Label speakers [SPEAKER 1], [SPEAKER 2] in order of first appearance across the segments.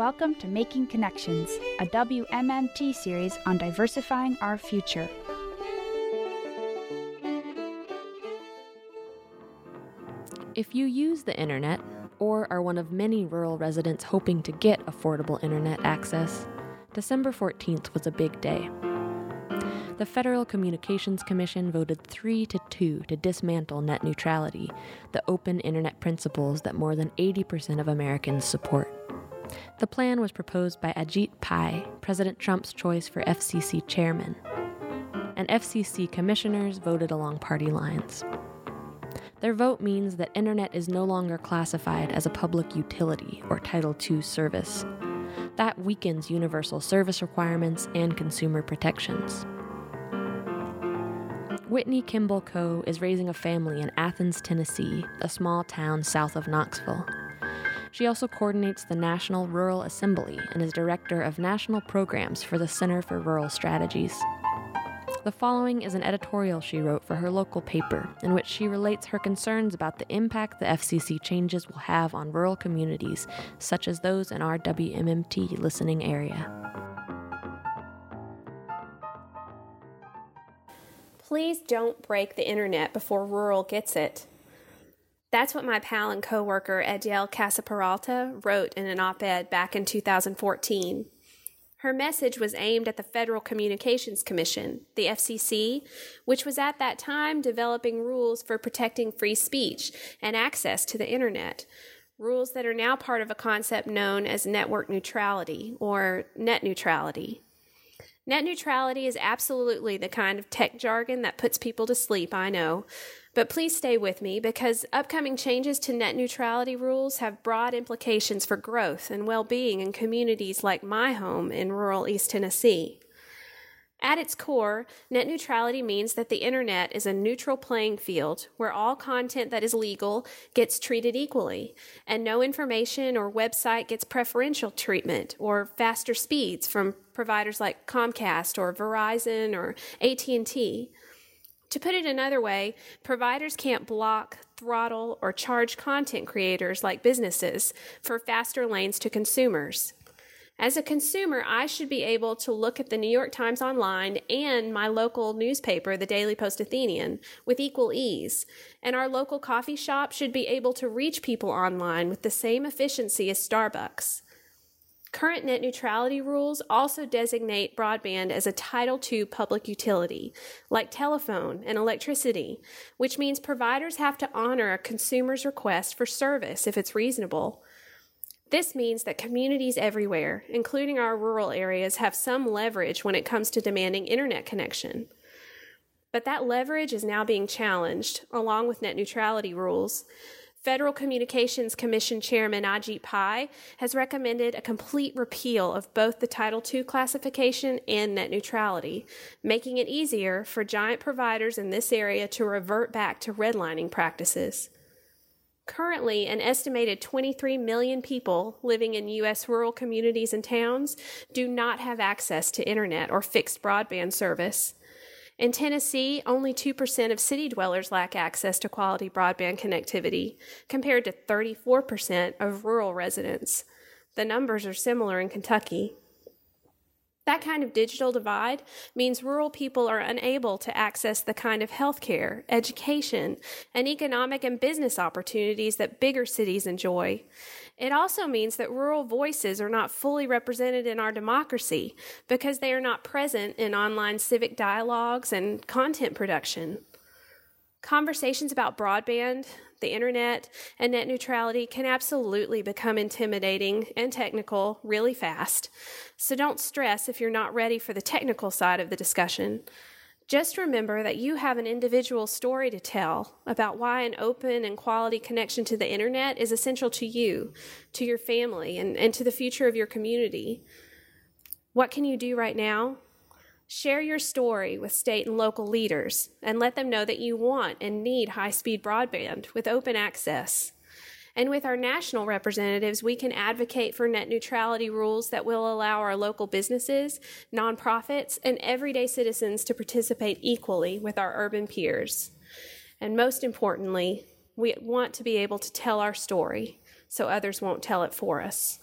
[SPEAKER 1] Welcome to Making Connections, a WMMT series on diversifying our future.
[SPEAKER 2] If you use the internet, or are one of many rural residents hoping to get affordable internet access, December 14th was a big day. The Federal Communications Commission voted 3 to 2 to dismantle net neutrality, the open internet principles that more than 80% of Americans support. The plan was proposed by Ajit Pai, President Trump's choice for FCC chairman. And FCC commissioners voted along party lines. Their vote means that internet is no longer classified as a public utility or Title II service. That weakens universal service requirements and consumer protections. Whitney Kimball Coe is raising a family in Athens, Tennessee, a small town south of Knoxville. She also coordinates the National Rural Assembly and is director of national programs for the Center for Rural Strategies. The following is an editorial she wrote for her local paper, in which she relates her concerns about the impact the FCC changes will have on rural communities, such as those in our WMMT listening area.
[SPEAKER 3] Please don't break the internet before rural gets it. That's what my pal and coworker Edyael Casaperalta wrote in an op ed back in 2014. Her message was aimed at the Federal Communications Commission, the FCC, which was at that time developing rules for protecting free speech and access to the internet. Rules that are now part of a concept known as network neutrality or net neutrality. Net neutrality is absolutely the kind of tech jargon that puts people to sleep, I know, but please stay with me because upcoming changes to net neutrality rules have broad implications for growth and well being in communities like my home in rural East Tennessee. At its core, net neutrality means that the internet is a neutral playing field where all content that is legal gets treated equally, and no information or website gets preferential treatment or faster speeds from providers like Comcast or Verizon or AT&T. To put it another way, providers can't block, throttle, or charge content creators like businesses for faster lanes to consumers. As a consumer, I should be able to look at the New York Times Online and my local newspaper, the Daily Post Athenian, with equal ease. And our local coffee shop should be able to reach people online with the same efficiency as Starbucks. Current net neutrality rules also designate broadband as a Title II public utility, like telephone and electricity, which means providers have to honor a consumer's request for service if it's reasonable. This means that communities everywhere, including our rural areas, have some leverage when it comes to demanding internet connection. But that leverage is now being challenged, along with net neutrality rules. Federal Communications Commission Chairman Ajit Pai has recommended a complete repeal of both the Title II classification and net neutrality, making it easier for giant providers in this area to revert back to redlining practices. Currently, an estimated 23 million people living in U.S. rural communities and towns do not have access to internet or fixed broadband service. In Tennessee, only 2% of city dwellers lack access to quality broadband connectivity, compared to 34% of rural residents. The numbers are similar in Kentucky. That kind of digital divide means rural people are unable to access the kind of healthcare, education, and economic and business opportunities that bigger cities enjoy. It also means that rural voices are not fully represented in our democracy because they are not present in online civic dialogues and content production. Conversations about broadband, the internet, and net neutrality can absolutely become intimidating and technical really fast. So don't stress if you're not ready for the technical side of the discussion. Just remember that you have an individual story to tell about why an open and quality connection to the internet is essential to you, to your family, and, and to the future of your community. What can you do right now? Share your story with state and local leaders and let them know that you want and need high speed broadband with open access. And with our national representatives, we can advocate for net neutrality rules that will allow our local businesses, nonprofits, and everyday citizens to participate equally with our urban peers. And most importantly, we want to be able to tell our story so others won't tell it for us.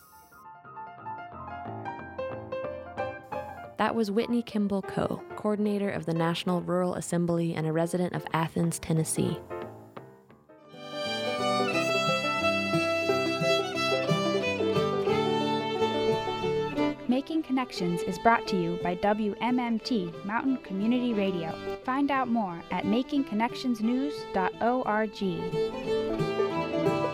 [SPEAKER 2] That was Whitney Kimball Coe, coordinator of the National Rural Assembly and a resident of Athens, Tennessee.
[SPEAKER 1] Making Connections is brought to you by WMMT Mountain Community Radio. Find out more at makingconnectionsnews.org.